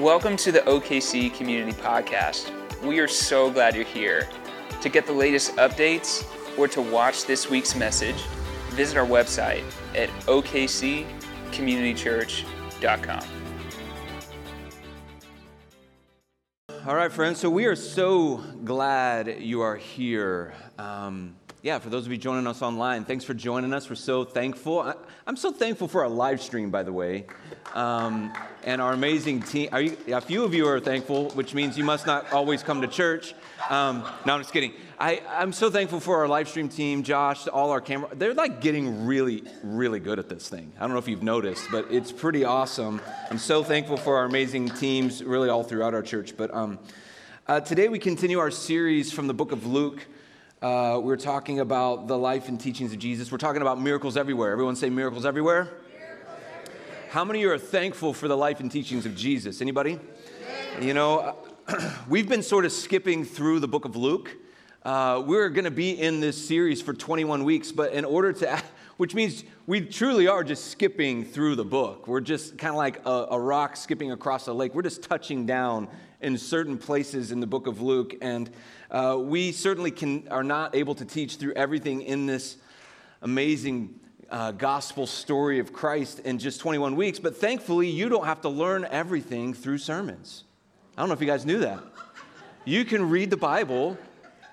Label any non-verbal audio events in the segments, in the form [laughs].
Welcome to the OKC Community Podcast. We are so glad you're here. To get the latest updates or to watch this week's message, visit our website at okccommunitychurch.com. All right, friends. So we are so glad you are here. Um, yeah, for those of you joining us online, thanks for joining us. We're so thankful. I, am so thankful for our live stream, by the way, um, and our amazing team. You, a few of you are thankful, which means you must not always come to church. Um, no, I'm just kidding. I, I'm so thankful for our live stream team, Josh, all our camera. They're like getting really, really good at this thing. I don't know if you've noticed, but it's pretty awesome. I'm so thankful for our amazing teams, really all throughout our church. But um, uh, today we continue our series from the book of Luke. Uh, we're talking about the life and teachings of Jesus. We're talking about miracles everywhere. Everyone say miracles everywhere. Miracles everywhere. How many of you are thankful for the life and teachings of Jesus? Anybody? You know, [clears throat] we've been sort of skipping through the book of Luke. Uh, we're going to be in this series for 21 weeks, but in order to, [laughs] which means we truly are just skipping through the book. We're just kind of like a, a rock skipping across a lake. We're just touching down in certain places in the book of Luke. And uh, we certainly can, are not able to teach through everything in this amazing uh, gospel story of Christ in just 21 weeks, but thankfully, you don't have to learn everything through sermons. I don't know if you guys knew that. You can read the Bible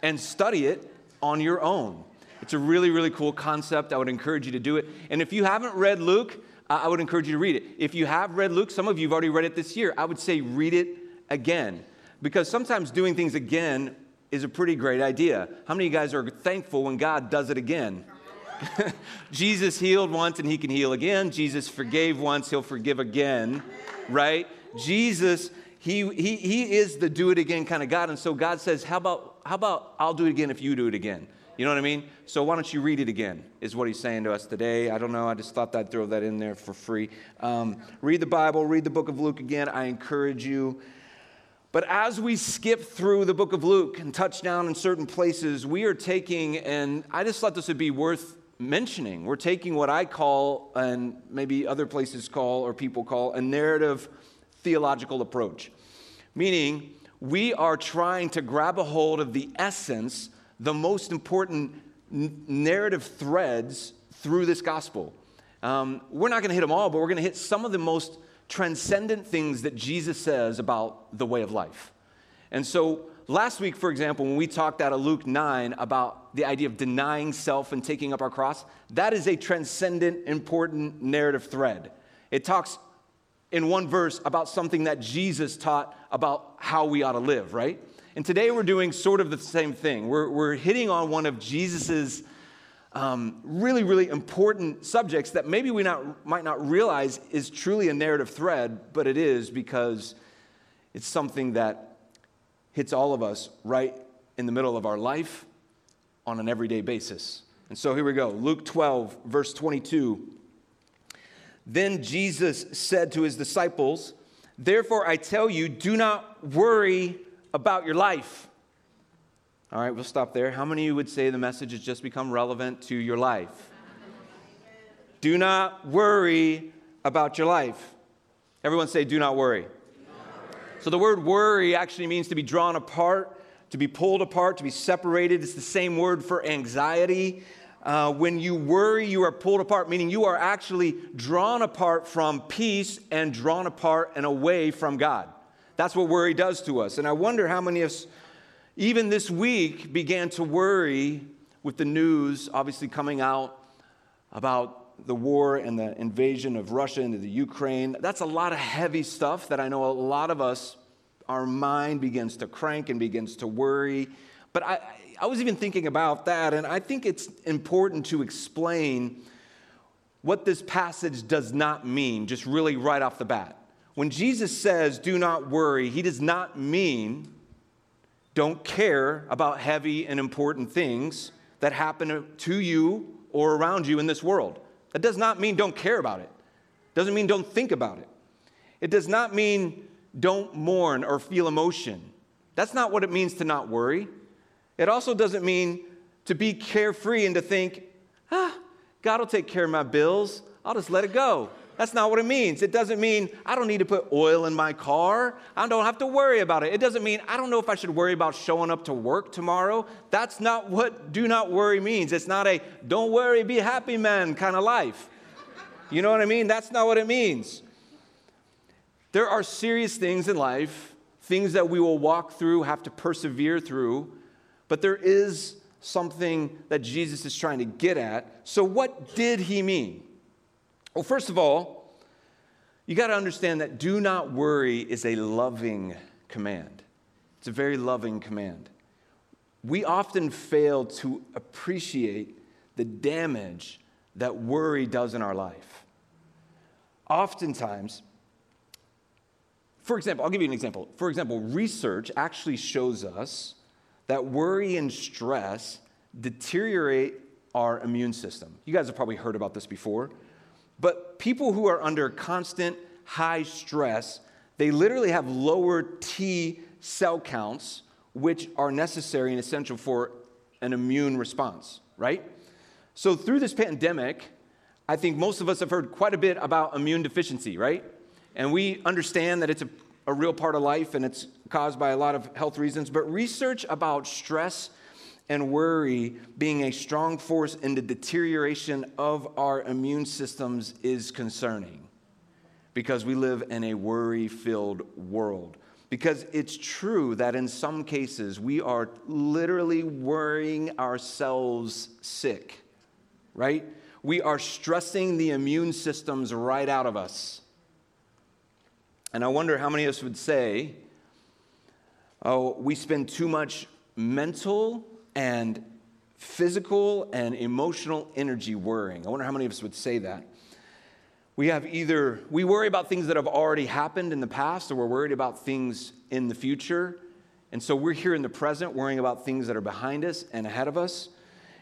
and study it on your own. It's a really, really cool concept. I would encourage you to do it. And if you haven't read Luke, I would encourage you to read it. If you have read Luke, some of you have already read it this year, I would say read it again. Because sometimes doing things again is a pretty great idea. How many of you guys are thankful when God does it again? [laughs] Jesus healed once and he can heal again. Jesus forgave once, he'll forgive again, right? Jesus, he, he, he is the do it again kind of God. And so God says, how about, how about I'll do it again if you do it again? You know what I mean? So why don't you read it again, is what he's saying to us today. I don't know. I just thought I'd throw that in there for free. Um, read the Bible, read the book of Luke again. I encourage you. But as we skip through the book of Luke and touch down in certain places, we are taking, and I just thought this would be worth mentioning, we're taking what I call, and maybe other places call, or people call, a narrative theological approach. Meaning, we are trying to grab a hold of the essence, the most important n- narrative threads through this gospel. Um, we're not going to hit them all, but we're going to hit some of the most transcendent things that Jesus says about the way of life. And so, last week, for example, when we talked out of Luke 9 about the idea of denying self and taking up our cross, that is a transcendent, important narrative thread. It talks in one verse about something that Jesus taught about how we ought to live, right? And today we're doing sort of the same thing. We're, we're hitting on one of Jesus's um, really, really important subjects that maybe we not, might not realize is truly a narrative thread, but it is because it's something that hits all of us right in the middle of our life on an everyday basis. And so here we go Luke 12, verse 22. Then Jesus said to his disciples, Therefore I tell you, do not worry about your life all right, we'll stop there. How many of you would say the message has just become relevant to your life? Do not worry about your life. Everyone say, do not worry. So the word worry actually means to be drawn apart, to be pulled apart, to be separated. It's the same word for anxiety. Uh, when you worry, you are pulled apart, meaning you are actually drawn apart from peace and drawn apart and away from God. That's what worry does to us. And I wonder how many of us even this week began to worry with the news obviously coming out about the war and the invasion of Russia into the Ukraine. That's a lot of heavy stuff that I know a lot of us, our mind begins to crank and begins to worry. But I, I was even thinking about that, and I think it's important to explain what this passage does not mean, just really right off the bat. When Jesus says, do not worry, he does not mean don't care about heavy and important things that happen to you or around you in this world. That does not mean don't care about it. Doesn't mean don't think about it. It does not mean don't mourn or feel emotion. That's not what it means to not worry. It also doesn't mean to be carefree and to think, ah, God will take care of my bills. I'll just let it go. That's not what it means. It doesn't mean I don't need to put oil in my car. I don't have to worry about it. It doesn't mean I don't know if I should worry about showing up to work tomorrow. That's not what do not worry means. It's not a don't worry, be happy man kind of life. You know what I mean? That's not what it means. There are serious things in life, things that we will walk through, have to persevere through, but there is something that Jesus is trying to get at. So, what did he mean? Well, first of all, you got to understand that do not worry is a loving command. It's a very loving command. We often fail to appreciate the damage that worry does in our life. Oftentimes, for example, I'll give you an example. For example, research actually shows us that worry and stress deteriorate our immune system. You guys have probably heard about this before. But people who are under constant high stress, they literally have lower T cell counts, which are necessary and essential for an immune response, right? So, through this pandemic, I think most of us have heard quite a bit about immune deficiency, right? And we understand that it's a, a real part of life and it's caused by a lot of health reasons. But research about stress and worry being a strong force in the deterioration of our immune systems is concerning because we live in a worry filled world. Because it's true that in some cases we are literally worrying ourselves sick, right? We are stressing the immune systems right out of us. And I wonder how many of us would say, oh, we spend too much mental and physical and emotional energy worrying. I wonder how many of us would say that. We have either, we worry about things that have already happened in the past, or we're worried about things in the future. And so we're here in the present worrying about things that are behind us and ahead of us.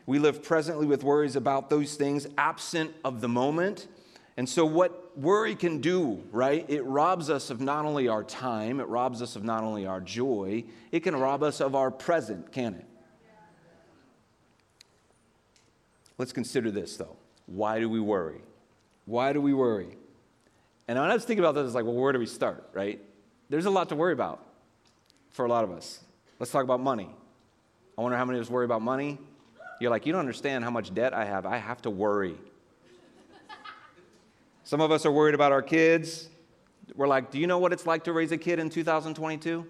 We live presently with worries about those things absent of the moment. And so, what worry can do, right? It robs us of not only our time, it robs us of not only our joy, it can rob us of our present, can it? Let's consider this though. Why do we worry? Why do we worry? And when I was thinking about this, it's like, well, where do we start, right? There's a lot to worry about for a lot of us. Let's talk about money. I wonder how many of us worry about money. You're like, you don't understand how much debt I have. I have to worry. Some of us are worried about our kids. We're like, do you know what it's like to raise a kid in 2022?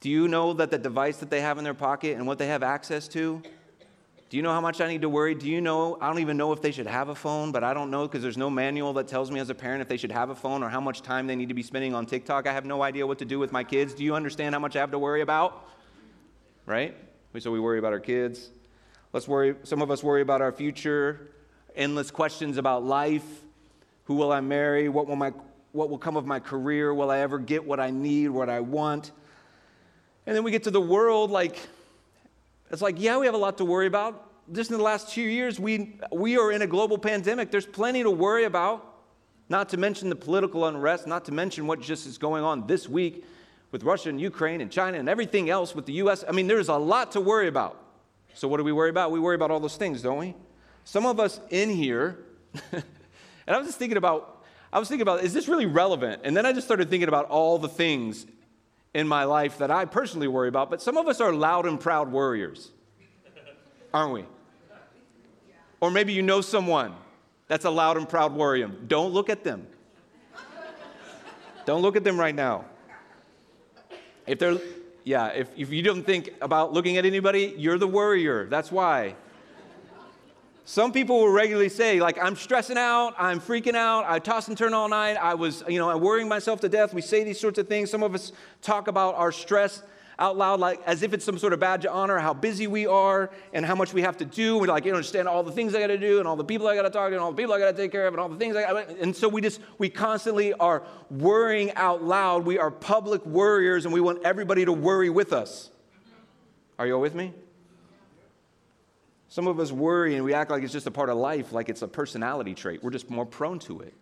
Do you know that the device that they have in their pocket and what they have access to do you know how much I need to worry? Do you know? I don't even know if they should have a phone, but I don't know because there's no manual that tells me as a parent if they should have a phone or how much time they need to be spending on TikTok. I have no idea what to do with my kids. Do you understand how much I have to worry about? Right? So we worry about our kids. Let's worry, some of us worry about our future, endless questions about life. Who will I marry? What will, my, what will come of my career? Will I ever get what I need, what I want? And then we get to the world like, it's like, yeah, we have a lot to worry about. Just in the last two years, we, we are in a global pandemic. There's plenty to worry about, not to mention the political unrest, not to mention what just is going on this week with Russia and Ukraine and China and everything else with the U.S. I mean, there's a lot to worry about. So, what do we worry about? We worry about all those things, don't we? Some of us in here, [laughs] and I was just thinking about, I was thinking about, is this really relevant? And then I just started thinking about all the things in my life that I personally worry about, but some of us are loud and proud worriers, aren't we? Or maybe you know someone that's a loud and proud worrier. Don't look at them. Don't look at them right now. If they're, yeah, if, if you don't think about looking at anybody, you're the worrier. That's why. Some people will regularly say, like, I'm stressing out, I'm freaking out, I toss and turn all night, I was, you know, I'm worrying myself to death. We say these sorts of things. Some of us talk about our stress out loud, like as if it's some sort of badge of honor, how busy we are and how much we have to do. We like, you understand all the things I got to do and all the people I got to talk to and all the people I got to take care of and all the things I got. And so we just we constantly are worrying out loud. We are public worriers, and we want everybody to worry with us. Are you all with me? Some of us worry and we act like it's just a part of life, like it's a personality trait. We're just more prone to it.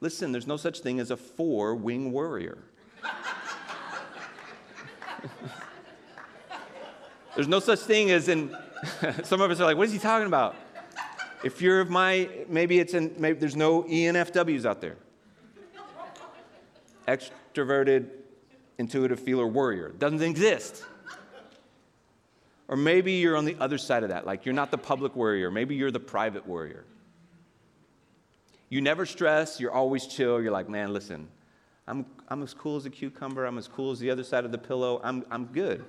Listen, there's no such thing as a four wing worrier. [laughs] there's no such thing as in, [laughs] some of us are like, what is he talking about? If you're of my, maybe it's in, maybe there's no ENFWs out there. Extroverted, intuitive feeler warrior. Doesn't exist. Or maybe you're on the other side of that. Like you're not the public warrior. Maybe you're the private warrior. You never stress. You're always chill. You're like, man, listen, I'm, I'm as cool as a cucumber. I'm as cool as the other side of the pillow. I'm, I'm good.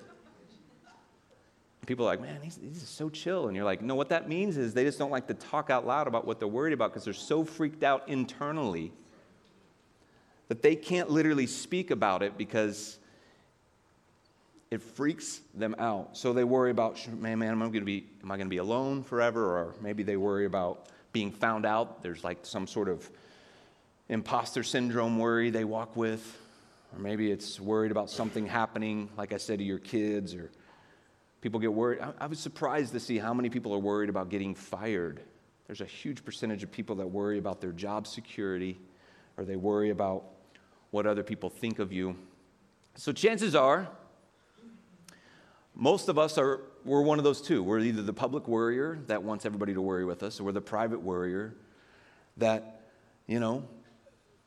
People are like, man, he's, he's so chill. And you're like, no, what that means is they just don't like to talk out loud about what they're worried about because they're so freaked out internally that they can't literally speak about it because it freaks them out. So they worry about, man, man, am I going to be, am I going to be alone forever? Or maybe they worry about being found out. There's like some sort of imposter syndrome worry they walk with. Or maybe it's worried about something happening, like I said, to your kids or People get worried. I, was surprised to see how many people are worried about getting fired. There's a huge percentage of people that worry about their job security or they worry about what other people think of you. So chances are, most of us are we're one of those two. We're either the public worrier that wants everybody to worry with us, or we're the private worrier that, you know,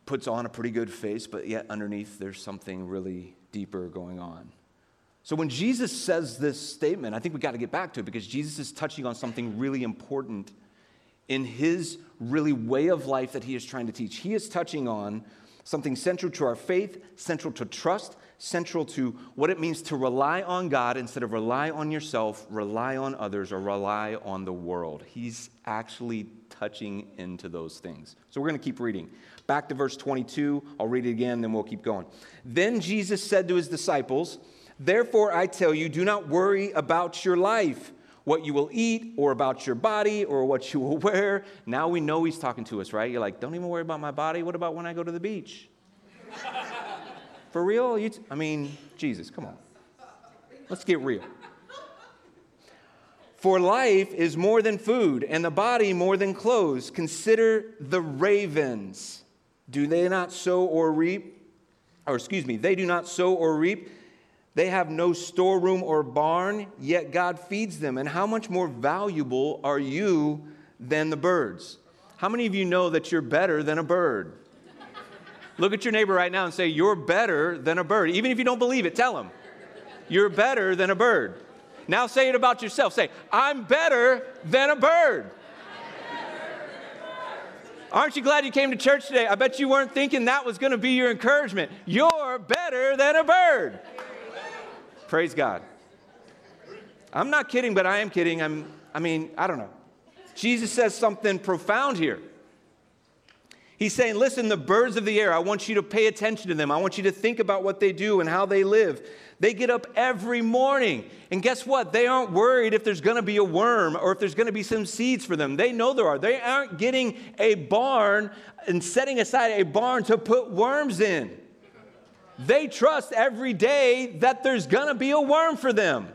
puts on a pretty good face, but yet underneath there's something really deeper going on. So when Jesus says this statement, I think we got to get back to it because Jesus is touching on something really important in his really way of life that he is trying to teach. He is touching on something central to our faith, central to trust, central to what it means to rely on God instead of rely on yourself, rely on others, or rely on the world. He's actually touching into those things. So we're going to keep reading. Back to verse 22. I'll read it again, then we'll keep going. Then Jesus said to his disciples, Therefore, I tell you, do not worry about your life, what you will eat, or about your body, or what you will [laughs] wear. Now we know he's talking to us, right? You're like, don't even worry about my body. What about when I go to the beach? [laughs] For real? You t- I mean, Jesus, come on. Let's get real. For life is more than food, and the body more than clothes. Consider the ravens. Do they not sow or reap? Or excuse me, they do not sow or reap they have no storeroom or barn, yet God feeds them. And how much more valuable are you than the birds? How many of you know that you're better than a bird? Look at your neighbor right now and say, You're better than a bird. Even if you don't believe it, tell him, You're better than a bird. Now say it about yourself. Say, I'm better than a bird. Aren't you glad you came to church today? I bet you weren't thinking that was going to be your encouragement. You're better than a bird. Praise God. I'm not kidding, but I am kidding. I'm, I mean, I don't know. Jesus says something profound here. He's saying, Listen, the birds of the air, I want you to pay attention to them. I want you to think about what they do and how they live. They get up every morning. And guess what? They aren't worried if there's going to be a worm or if there's going to be some seeds for them. They know there are. They aren't getting a barn and setting aside a barn to put worms in. They trust every day that there's gonna be a worm for them.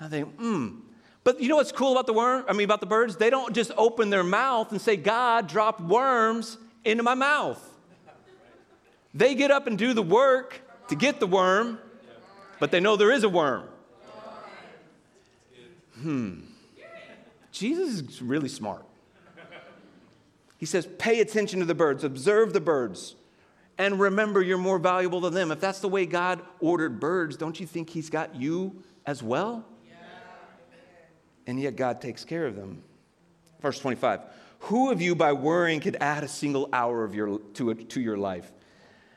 I think, hmm. But you know what's cool about the worm? I mean, about the birds? They don't just open their mouth and say, God dropped worms into my mouth. They get up and do the work to get the worm, but they know there is a worm. Hmm. Jesus is really smart. He says, pay attention to the birds, observe the birds and remember you're more valuable than them. If that's the way God ordered birds, don't you think He's got you as well? And yet God takes care of them. Verse 25 Who of you by worrying could add a single hour of your, to, to your life?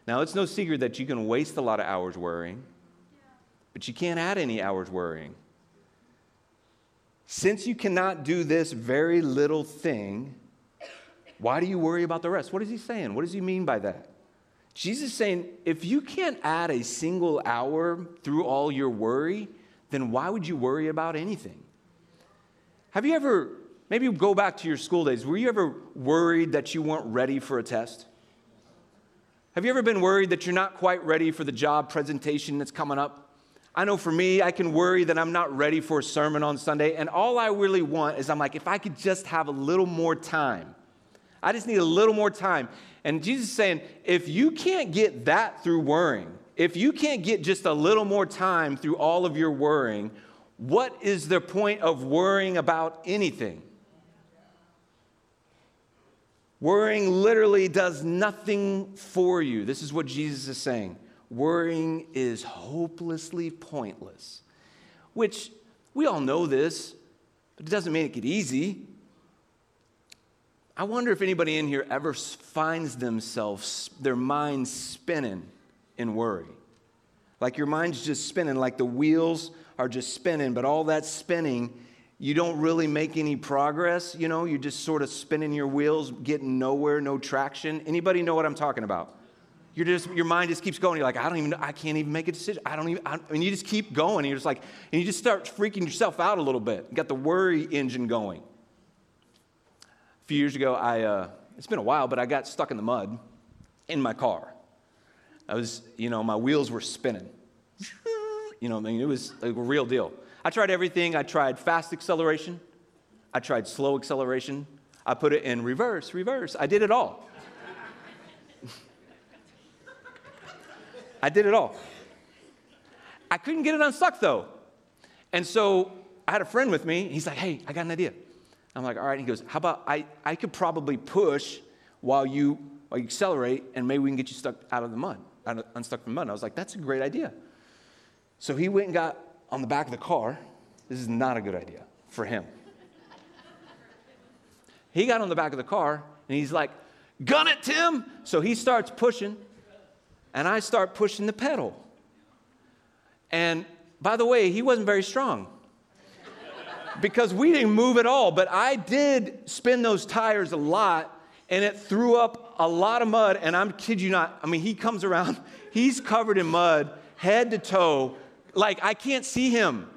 Now, it's no secret that you can waste a lot of hours worrying, but you can't add any hours worrying. Since you cannot do this very little thing, why do you worry about the rest? What is he saying? What does he mean by that? Jesus is saying, if you can't add a single hour through all your worry, then why would you worry about anything? Have you ever, maybe go back to your school days, were you ever worried that you weren't ready for a test? Have you ever been worried that you're not quite ready for the job presentation that's coming up? I know for me, I can worry that I'm not ready for a sermon on Sunday, and all I really want is I'm like, if I could just have a little more time. I just need a little more time. And Jesus is saying, if you can't get that through worrying, if you can't get just a little more time through all of your worrying, what is the point of worrying about anything? Worrying literally does nothing for you. This is what Jesus is saying. Worrying is hopelessly pointless, which we all know this, but it doesn't make it easy. I wonder if anybody in here ever finds themselves, their mind spinning in worry. Like your mind's just spinning, like the wheels are just spinning, but all that spinning you don't really make any progress, you know, you're just sort of spinning your wheels, getting nowhere, no traction. Anybody know what I'm talking about? You're just, your mind just keeps going. You're like, I don't even, I can't even make a decision. I don't even, I, and you just keep going. And you're just like, and you just start freaking yourself out a little bit. You got the worry engine going. A few years ago, I, uh, it's been a while, but I got stuck in the mud in my car. I was, you know, my wheels were spinning. You know, I mean, it was a real deal. I tried everything. I tried fast acceleration, I tried slow acceleration, I put it in reverse, reverse. I did it all. [laughs] I did it all. I couldn't get it unstuck though. And so I had a friend with me. He's like, hey, I got an idea. I'm like, all right. He goes, how about I, I could probably push while you, while you accelerate and maybe we can get you stuck out of the mud, unstuck from mud. And I was like, that's a great idea. So he went and got on the back of the car. This is not a good idea for him. he got on the back of the car and he's like, Gun it, Tim. So he starts pushing, and I start pushing the pedal. And by the way, he wasn't very strong because we didn't move at all. But I did spin those tires a lot, and it threw up a lot of mud. And I'm kid you not, I mean, he comes around, [laughs] he's covered in mud, head to toe, like, I can't see him.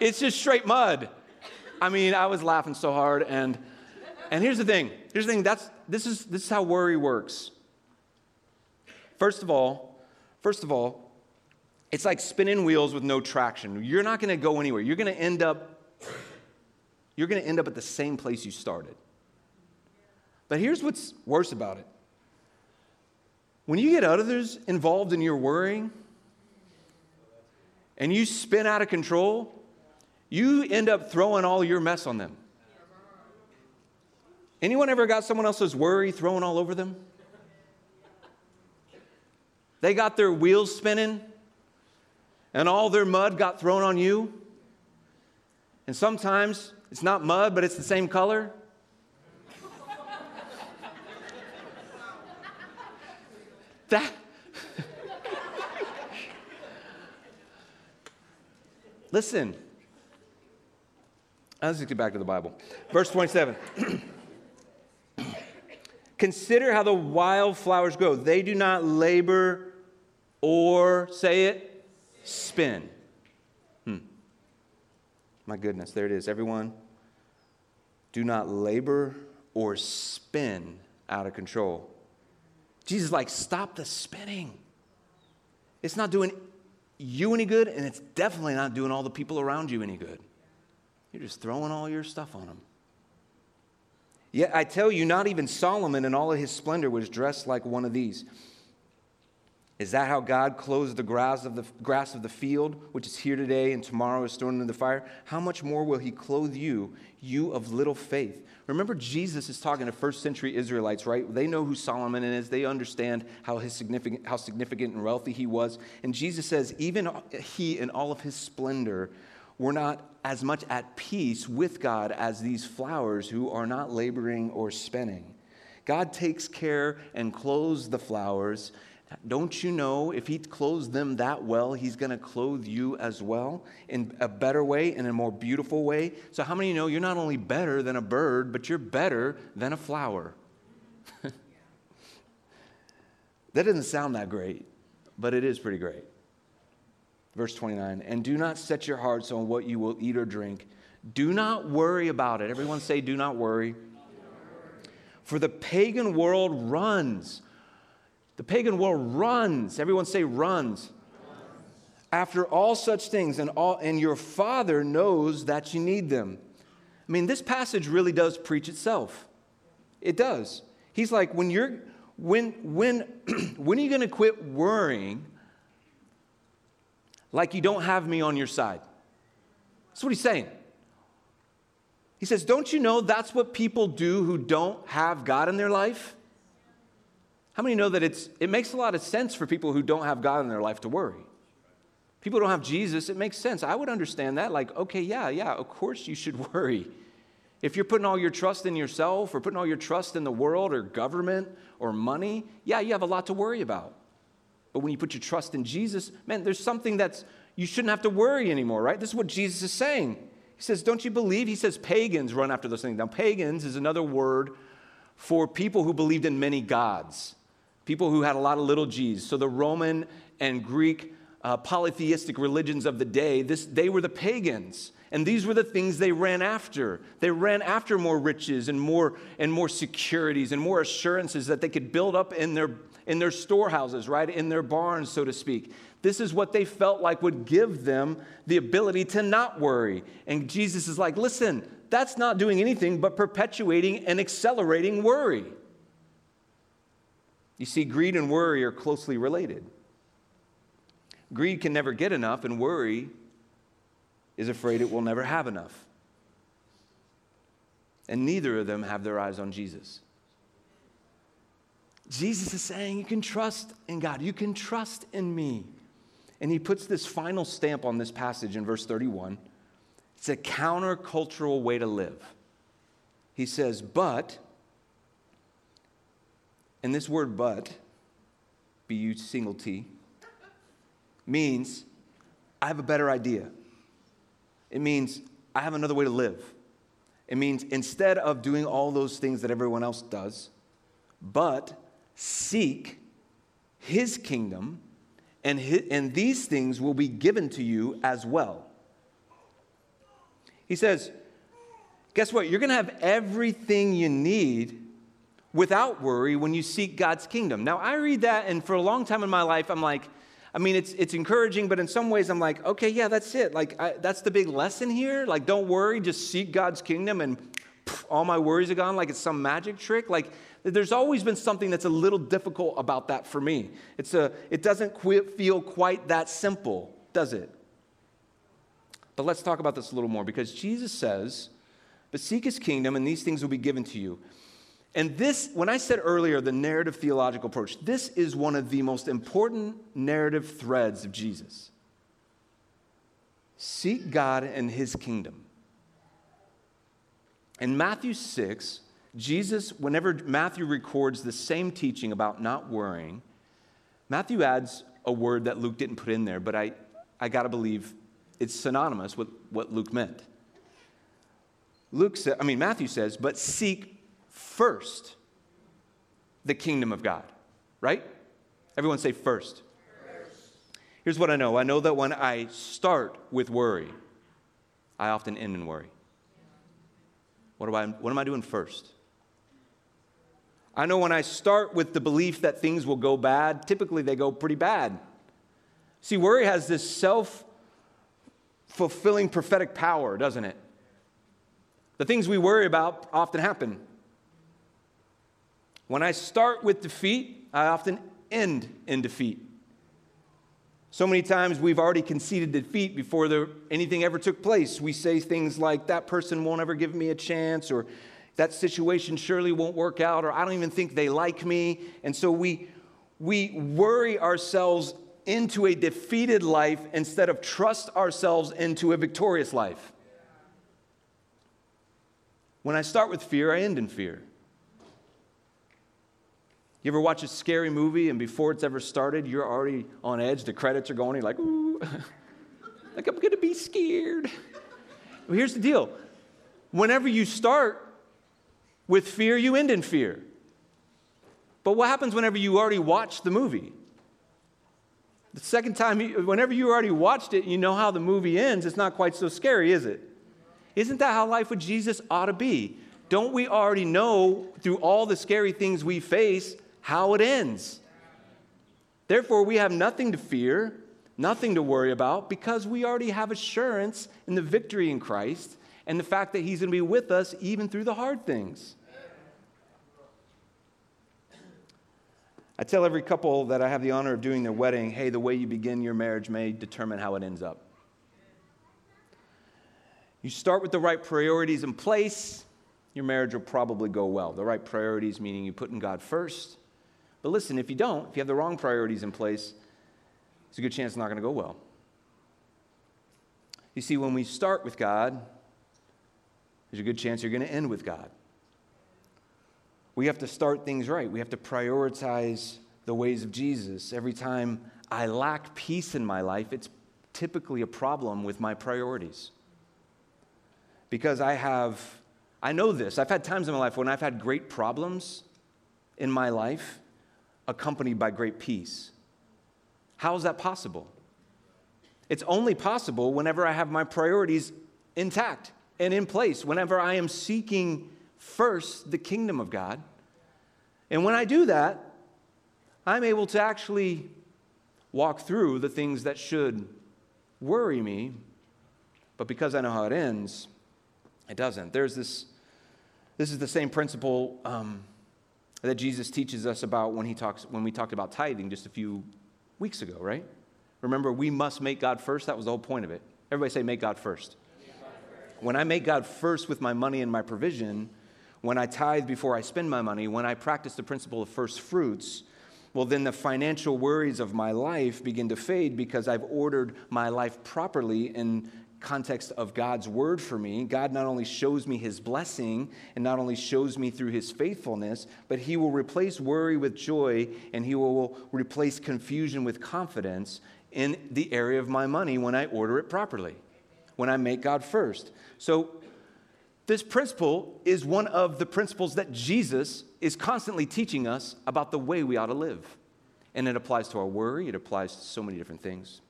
It's just straight mud. I mean, I was laughing so hard. And, and here's the thing here's the thing that's, this, is, this is how worry works. First of all, first of all, it's like spinning wheels with no traction. You're not going to go anywhere. You're going to end up you're going to end up at the same place you started. But here's what's worse about it. When you get others involved in your worrying, and you spin out of control, you end up throwing all your mess on them. Anyone ever got someone else's worry thrown all over them? They got their wheels spinning and all their mud got thrown on you. And sometimes it's not mud, but it's the same color. that Listen. Let's get back to the Bible. Verse 27. [clears throat] Consider how the wildflowers grow. They do not labor or, say it, spin. Hmm. My goodness, there it is. Everyone, do not labor or spin out of control. Jesus like, stop the spinning. It's not doing you any good, and it's definitely not doing all the people around you any good. You're just throwing all your stuff on them. Yet I tell you, not even Solomon in all of his splendor was dressed like one of these. Is that how God clothes the grass of the grass of the field, which is here today and tomorrow is thrown into the fire? How much more will he clothe you, you of little faith? Remember, Jesus is talking to first century Israelites, right? They know who Solomon is. They understand how, his significant, how significant and wealthy he was. And Jesus says, even he in all of his splendor were not as much at peace with God as these flowers who are not laboring or spinning. God takes care and clothes the flowers don't you know if he clothes them that well, he's going to clothe you as well in a better way, in a more beautiful way? So, how many know you're not only better than a bird, but you're better than a flower? [laughs] that doesn't sound that great, but it is pretty great. Verse 29 And do not set your hearts on what you will eat or drink. Do not worry about it. Everyone say, Do not worry. For the pagan world runs the pagan world runs. Everyone say runs. After all such things, and, all, and your Father knows that you need them. I mean, this passage really does preach itself. It does. He's like, when you're, when, when, [clears throat] when are you going to quit worrying like you don't have me on your side? That's what he's saying. He says, Don't you know that's what people do who don't have God in their life? How many know that it's, it makes a lot of sense for people who don't have God in their life to worry? People don't have Jesus, it makes sense. I would understand that. Like, okay, yeah, yeah, of course you should [laughs] worry. If you're putting all your trust in yourself or putting all your trust in the world or government or money, yeah, you have a lot to worry about. But when you put your trust in Jesus, man, there's something that's, you shouldn't have to worry anymore, right? This is what Jesus is saying. He says, Don't you believe? He says, pagans run after those things. Now, pagans is another word for people who believed in many gods, people who had a lot of little g's. So the Roman and Greek uh, polytheistic religions of the day, this, they were the pagans. And these were the things they ran after. They ran after more riches and more and more securities and more assurances that they could build up in their in their storehouses, right? In their barns, so to speak. This is what they felt like would give them the ability to not worry. And Jesus is like, listen, that's not doing anything but perpetuating and accelerating worry. You see, greed and worry are closely related. Greed can never get enough, and worry is afraid it will never have enough. And neither of them have their eyes on Jesus. Jesus is saying, You can trust in God, you can trust in me. And he puts this final stamp on this passage in verse 31. It's a countercultural way to live. He says, But, and this word but, B U single T, means I have a better idea. It means I have another way to live. It means instead of doing all those things that everyone else does, but seek his kingdom, and, his, and these things will be given to you as well. He says, Guess what? You're going to have everything you need without worry when you seek God's kingdom. Now, I read that, and for a long time in my life, I'm like, I mean, it's, it's encouraging, but in some ways, I'm like, okay, yeah, that's it. Like, I, that's the big lesson here. Like, don't worry, just seek God's kingdom, and all my worries are gone, like it's some magic trick. Like, there's always been something that's a little difficult about that for me. It's a, it doesn't feel quite that simple, does it? But let's talk about this a little more because Jesus says, But seek his kingdom, and these things will be given to you. And this, when I said earlier, the narrative theological approach, this is one of the most important narrative threads of Jesus. Seek God and his kingdom. In Matthew 6, Jesus, whenever Matthew records the same teaching about not worrying, Matthew adds a word that Luke didn't put in there, but I, I got to believe it's synonymous with what Luke meant. Luke said, I mean, Matthew says, but seek first the kingdom of God, right? Everyone say first. first. Here's what I know I know that when I start with worry, I often end in worry. What, do I, what am I doing first? I know when I start with the belief that things will go bad, typically they go pretty bad. See, worry has this self fulfilling prophetic power, doesn't it? The things we worry about often happen. When I start with defeat, I often end in defeat. So many times we've already conceded defeat before there, anything ever took place. We say things like, that person won't ever give me a chance, or that situation surely won't work out, or I don't even think they like me. And so we, we worry ourselves into a defeated life instead of trust ourselves into a victorious life. When I start with fear, I end in fear. You ever watch a scary movie and before it's ever started, you're already on edge, the credits are going, you're like, ooh, [laughs] like I'm gonna be scared. Well, here's the deal whenever you start with fear, you end in fear. But what happens whenever you already watch the movie? The second time, whenever you already watched it, you know how the movie ends, it's not quite so scary, is it? Isn't that how life with Jesus ought to be? Don't we already know through all the scary things we face how it ends? Therefore, we have nothing to fear, nothing to worry about, because we already have assurance in the victory in Christ and the fact that He's going to be with us even through the hard things. I tell every couple that I have the honor of doing their wedding hey, the way you begin your marriage may determine how it ends up. You start with the right priorities in place, your marriage will probably go well. The right priorities meaning you put in God first. But listen, if you don't, if you have the wrong priorities in place, it's a good chance it's not going to go well. You see, when we start with God, there's a good chance you're going to end with God. We have to start things right. We have to prioritize the ways of Jesus. Every time I lack peace in my life, it's typically a problem with my priorities. Because I have, I know this. I've had times in my life when I've had great problems in my life accompanied by great peace. How is that possible? It's only possible whenever I have my priorities intact and in place, whenever I am seeking first the kingdom of God. And when I do that, I'm able to actually walk through the things that should worry me, but because I know how it ends, it doesn't. There's this, this is the same principle um, that Jesus teaches us about when, he talks, when we talked about tithing just a few weeks ago, right? Remember, we must make God first. That was the whole point of it. Everybody say, make God first. When I make God first with my money and my provision, when I tithe before I spend my money, when I practice the principle of first fruits, well, then the financial worries of my life begin to fade because I've ordered my life properly in context of God's word for me. God not only shows me his blessing and not only shows me through his faithfulness, but he will replace worry with joy and he will replace confusion with confidence in the area of my money when I order it properly, when I make God first. So, this principle is one of the principles that Jesus is constantly teaching us about the way we ought to live. And it applies to our worry, it applies to so many different things.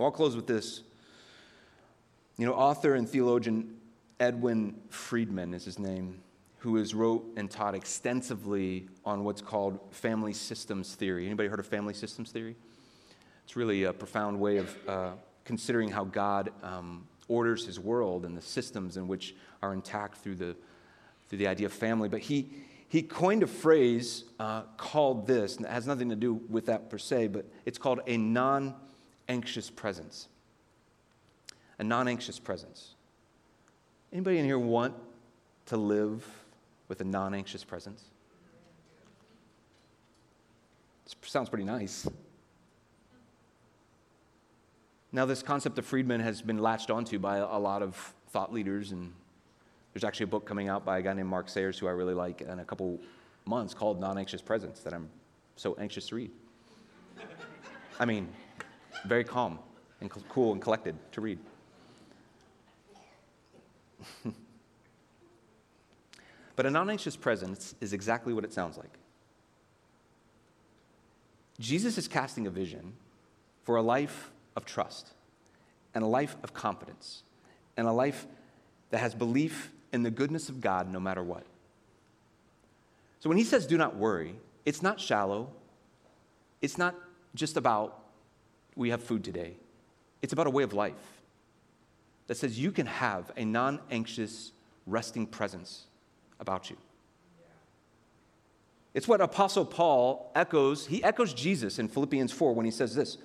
I'll close with this. You know, author and theologian Edwin Friedman is his name, who has wrote and taught extensively on what's called family systems theory. Anybody heard of family systems theory? It's really a profound way of uh, considering how God um, orders his world and the systems in which are intact through the, through the idea of family. But he, he coined a phrase uh, called this, and it has nothing to do with that per se, but it's called a non anxious presence. A non anxious presence. Anybody in here want to live with a non anxious presence? This sounds pretty nice. Now, this concept of Friedman has been latched onto by a lot of thought leaders, and there's actually a book coming out by a guy named Mark Sayers, who I really like, in a couple months called Non Anxious Presence that I'm so anxious to read. I mean, very calm and cool and collected to read. But a non anxious presence is exactly what it sounds like. Jesus is casting a vision for a life of trust and a life of confidence and a life that has belief in the goodness of God no matter what. So when he says, do not worry, it's not shallow. It's not just about we have food today. It's about a way of life that says you can have a non anxious, resting presence about you. It's what Apostle Paul echoes. He echoes Jesus in Philippians 4 when he says this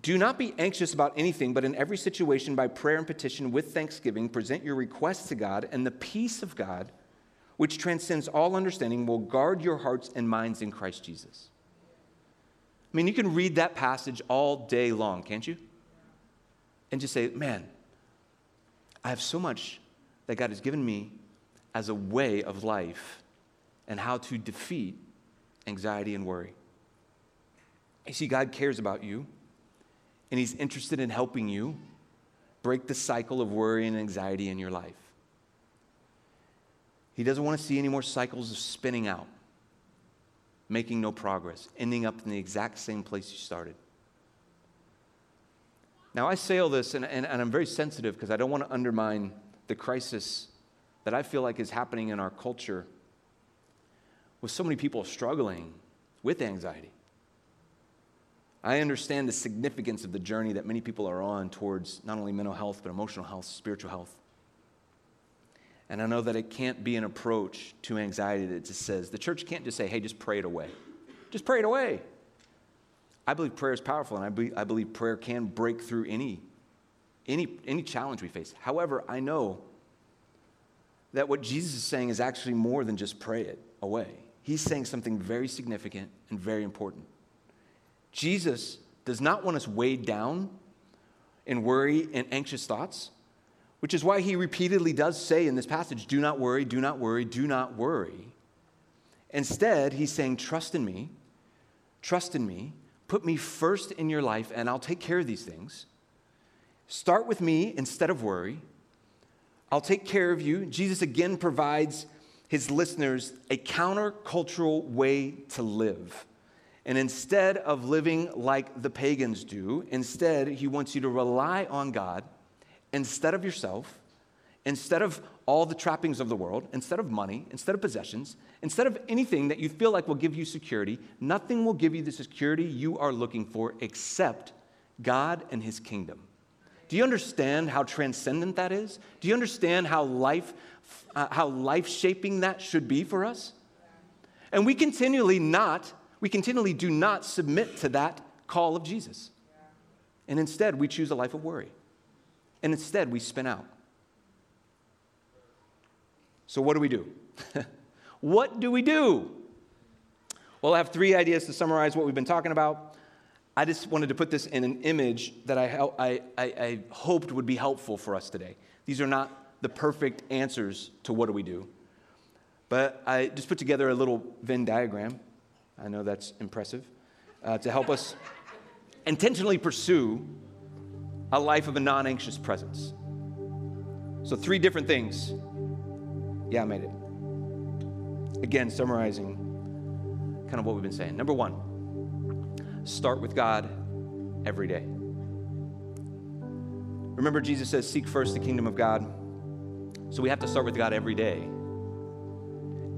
do not be anxious about anything, but in every situation, by prayer and petition with thanksgiving, present your requests to God, and the peace of God, which transcends all understanding, will guard your hearts and minds in Christ Jesus. I mean, you can read that passage all day long, can't you? And just say, man, I have so much that God has given me as a way of life and how to defeat anxiety and worry. You see, God cares about you and He's interested in helping you break the cycle of worry and anxiety in your life. He doesn't want to see any more cycles of spinning out, making no progress, ending up in the exact same place you started. Now, I say all this, and, and, and I'm very sensitive because I don't want to undermine the crisis that I feel like is happening in our culture with so many people struggling with anxiety. I understand the significance of the journey that many people are on towards not only mental health, but emotional health, spiritual health. And I know that it can't be an approach to anxiety that just says, the church can't just say, hey, just pray it away. Just pray it away. I believe prayer is powerful, and I believe, I believe prayer can break through any any, any challenge we face. However, I know that what Jesus is saying is actually more than just pray it away. He's saying something very significant and very important. Jesus does not want us weighed down in worry and anxious thoughts, which is why he repeatedly does say in this passage, Do not worry, do not worry, do not worry. Instead, he's saying, Trust in me, trust in me, put me first in your life, and I'll take care of these things. Start with me instead of worry. I'll take care of you. Jesus again provides his listeners a countercultural way to live. And instead of living like the pagans do, instead, he wants you to rely on God instead of yourself, instead of all the trappings of the world, instead of money, instead of possessions, instead of anything that you feel like will give you security. Nothing will give you the security you are looking for except God and his kingdom. Do you understand how transcendent that is? Do you understand how life, uh, how life shaping that should be for us? And we continually not, we continually do not submit to that call of Jesus. And instead, we choose a life of worry. And instead, we spin out. So, what do we do? [laughs] what do we do? Well, I have three ideas to summarize what we've been talking about. I just wanted to put this in an image that I, I, I, I hoped would be helpful for us today. These are not the perfect answers to what do we do. But I just put together a little Venn diagram. I know that's impressive. Uh, to help us [laughs] intentionally pursue a life of a non anxious presence. So, three different things. Yeah, I made it. Again, summarizing kind of what we've been saying. Number one, Start with God every day. Remember, Jesus says, Seek first the kingdom of God. So we have to start with God every day.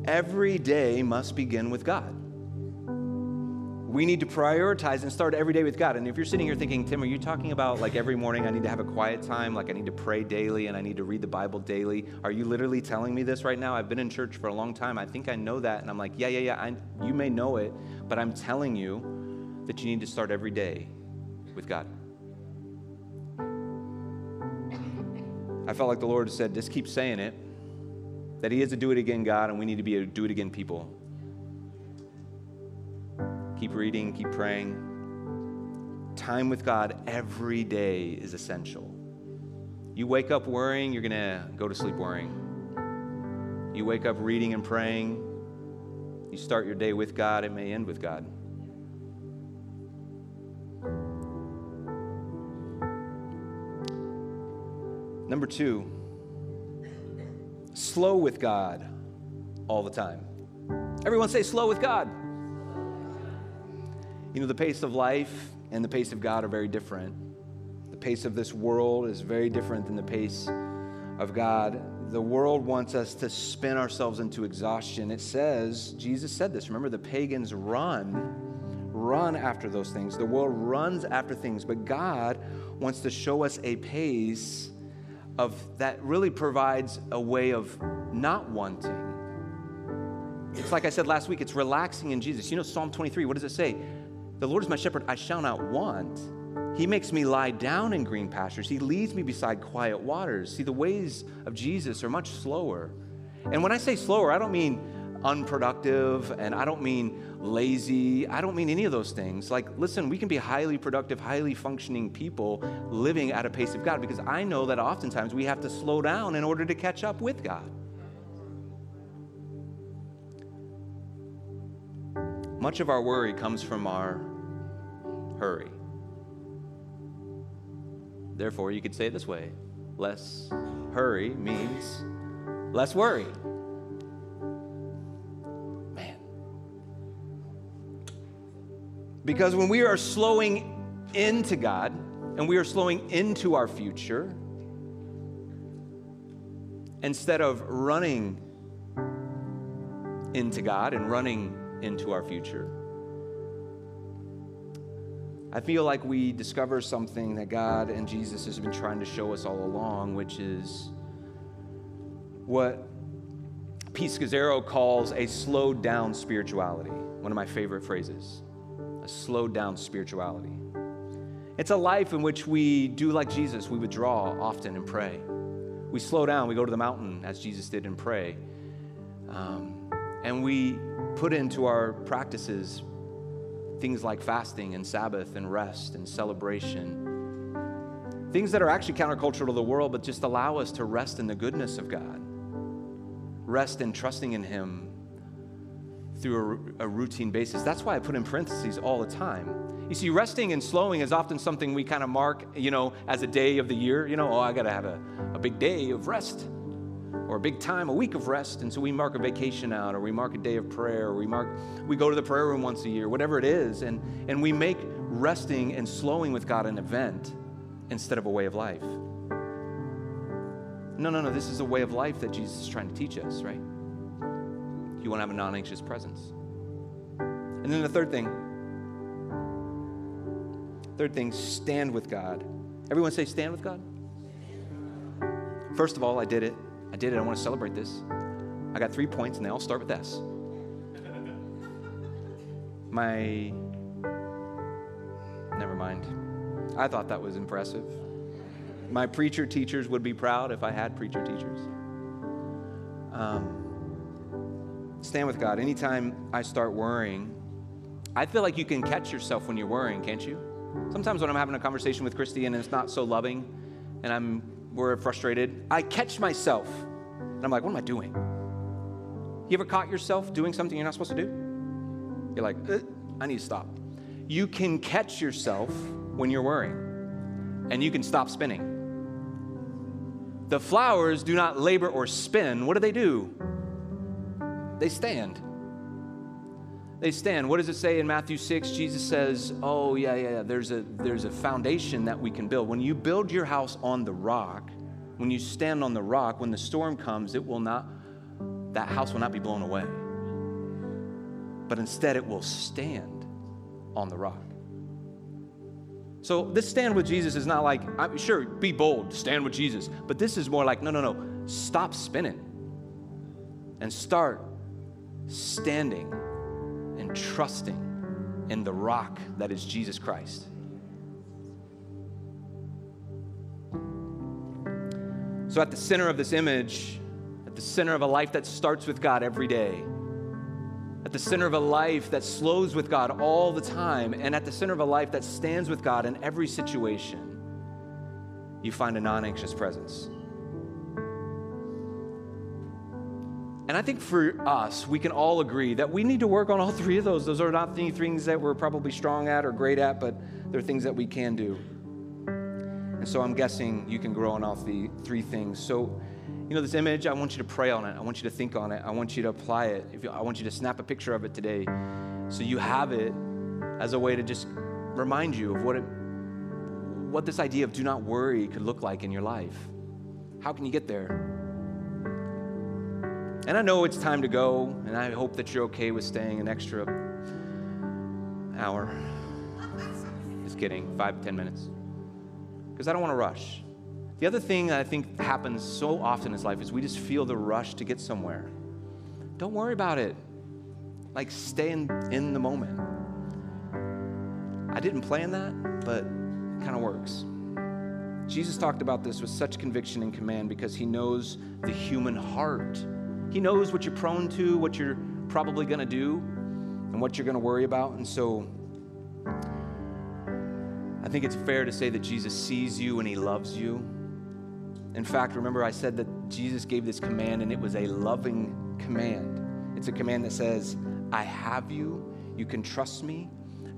Every day must begin with God. We need to prioritize and start every day with God. And if you're sitting here thinking, Tim, are you talking about like every morning I need to have a quiet time, like I need to pray daily and I need to read the Bible daily? Are you literally telling me this right now? I've been in church for a long time. I think I know that. And I'm like, yeah, yeah, yeah. I, you may know it, but I'm telling you that you need to start every day with God. I felt like the Lord said, just keep saying it, that He is a do it again God, and we need to be a do it again people. Keep reading, keep praying. Time with God every day is essential. You wake up worrying, you're going to go to sleep worrying. You wake up reading and praying, you start your day with God, it may end with God. Number two, slow with God all the time. Everyone say slow with God. You know, the pace of life and the pace of God are very different. The pace of this world is very different than the pace of God. The world wants us to spin ourselves into exhaustion. It says, Jesus said this. Remember, the pagans run, run after those things. The world runs after things, but God wants to show us a pace of that really provides a way of not wanting. It's like I said last week, it's relaxing in Jesus. You know, Psalm 23, what does it say? The Lord is my shepherd, I shall not want. He makes me lie down in green pastures. He leads me beside quiet waters. See, the ways of Jesus are much slower. And when I say slower, I don't mean unproductive and I don't mean lazy. I don't mean any of those things. Like, listen, we can be highly productive, highly functioning people living at a pace of God because I know that oftentimes we have to slow down in order to catch up with God. Much of our worry comes from our hurry. Therefore, you could say it this way less hurry means less worry. Man. Because when we are slowing into God and we are slowing into our future, instead of running into God and running into our future, I feel like we discover something that God and Jesus has been trying to show us all along, which is what Pete Scazzero calls a slowed down spirituality, one of my favorite phrases a slowed down spirituality. It's a life in which we do like Jesus, we withdraw often and pray. We slow down, we go to the mountain as Jesus did and pray. Um, and we put into our practices things like fasting and Sabbath and rest and celebration. Things that are actually countercultural to the world, but just allow us to rest in the goodness of God, rest in trusting in Him through a, a routine basis. That's why I put in parentheses all the time you see, resting and slowing is often something we kind of mark, you know, as a day of the year. You know, oh, I got to have a, a big day of rest or a big time, a week of rest. And so we mark a vacation out or we mark a day of prayer or we mark, we go to the prayer room once a year, whatever it is. And, and we make resting and slowing with God an event instead of a way of life. No, no, no. This is a way of life that Jesus is trying to teach us, right? You want to have a non anxious presence. And then the third thing, Third thing, stand with God. Everyone say, stand with God. First of all, I did it. I did it. I want to celebrate this. I got three points, and they all start with S. My. Never mind. I thought that was impressive. My preacher teachers would be proud if I had preacher teachers. Um, stand with God. Anytime I start worrying, I feel like you can catch yourself when you're worrying, can't you? Sometimes when I'm having a conversation with Christy and it's not so loving and I'm we're frustrated, I catch myself and I'm like, what am I doing? You ever caught yourself doing something you're not supposed to do? You're like, uh, I need to stop. You can catch yourself when you're worrying and you can stop spinning. The flowers do not labor or spin. What do they do? They stand they stand. What does it say in Matthew 6? Jesus says, Oh, yeah, yeah, yeah. There's a, there's a foundation that we can build. When you build your house on the rock, when you stand on the rock, when the storm comes, it will not, that house will not be blown away. But instead, it will stand on the rock. So, this stand with Jesus is not like, I'm sure, be bold, stand with Jesus. But this is more like, no, no, no, stop spinning and start standing and trusting in the rock that is Jesus Christ. So, at the center of this image, at the center of a life that starts with God every day, at the center of a life that slows with God all the time, and at the center of a life that stands with God in every situation, you find a non anxious presence. And I think for us, we can all agree that we need to work on all three of those. Those are not the things that we're probably strong at or great at, but they're things that we can do. And so I'm guessing you can grow on all the three things. So, you know, this image, I want you to pray on it. I want you to think on it. I want you to apply it. You, I want you to snap a picture of it today so you have it as a way to just remind you of what, it, what this idea of do not worry could look like in your life. How can you get there? And I know it's time to go, and I hope that you're okay with staying an extra hour. Just kidding, five, ten minutes. Because I don't want to rush. The other thing that I think happens so often in life is we just feel the rush to get somewhere. Don't worry about it. Like, stay in, in the moment. I didn't plan that, but it kind of works. Jesus talked about this with such conviction and command because he knows the human heart. He knows what you're prone to, what you're probably going to do, and what you're going to worry about. And so I think it's fair to say that Jesus sees you and he loves you. In fact, remember I said that Jesus gave this command and it was a loving command. It's a command that says, I have you, you can trust me,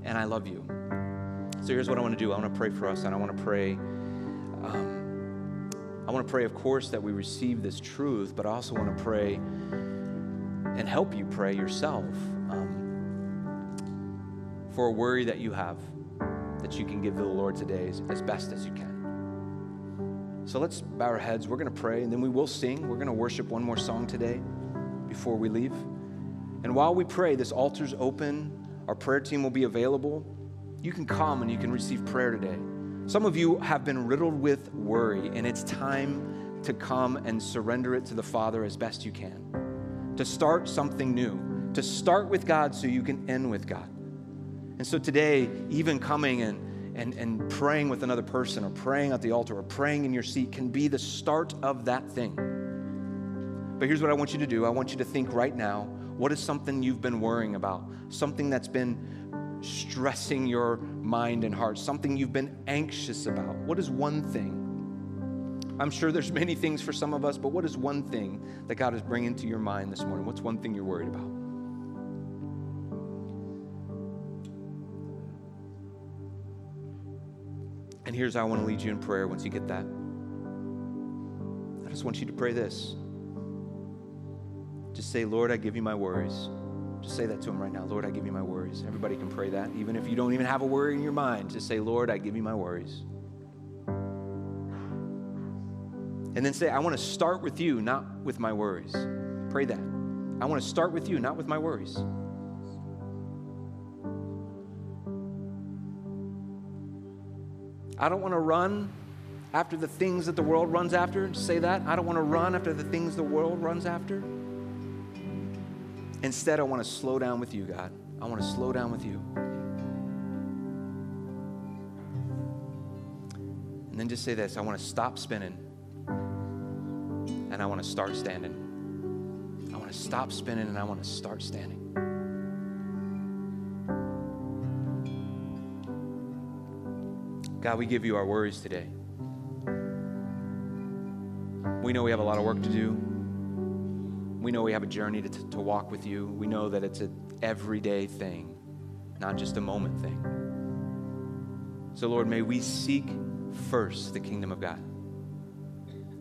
and I love you. So here's what I want to do I want to pray for us, and I want to pray. Um, I want to pray, of course, that we receive this truth, but I also want to pray and help you pray yourself um, for a worry that you have that you can give to the Lord today as, as best as you can. So let's bow our heads. We're going to pray, and then we will sing. We're going to worship one more song today before we leave. And while we pray, this altar's open. Our prayer team will be available. You can come and you can receive prayer today. Some of you have been riddled with worry, and it's time to come and surrender it to the Father as best you can. To start something new, to start with God so you can end with God. And so today, even coming and, and, and praying with another person or praying at the altar or praying in your seat can be the start of that thing. But here's what I want you to do I want you to think right now what is something you've been worrying about? Something that's been stressing your mind and heart, something you've been anxious about. What is one thing? I'm sure there's many things for some of us, but what is one thing that God is bringing to your mind this morning? What's one thing you're worried about? And here's how I want to lead you in prayer once you get that. I just want you to pray this. Just say, Lord, I give you my worries. Just say that to him right now. Lord, I give you my worries. Everybody can pray that. Even if you don't even have a worry in your mind, just say, Lord, I give you my worries. And then say, I want to start with you, not with my worries. Pray that. I want to start with you, not with my worries. I don't want to run after the things that the world runs after. Say that. I don't want to run after the things the world runs after. Instead, I want to slow down with you, God. I want to slow down with you. And then just say this I want to stop spinning and I want to start standing. I want to stop spinning and I want to start standing. God, we give you our worries today. We know we have a lot of work to do. We know we have a journey to, to walk with you. We know that it's an everyday thing, not just a moment thing. So, Lord, may we seek first the kingdom of God.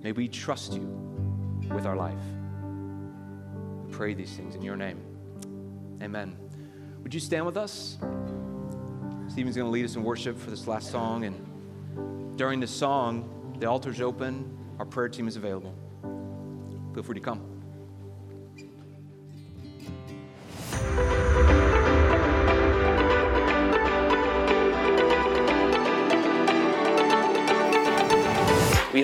May we trust you with our life. We pray these things in your name. Amen. Would you stand with us? Stephen's going to lead us in worship for this last song. And during this song, the altar's open, our prayer team is available. Feel free to come.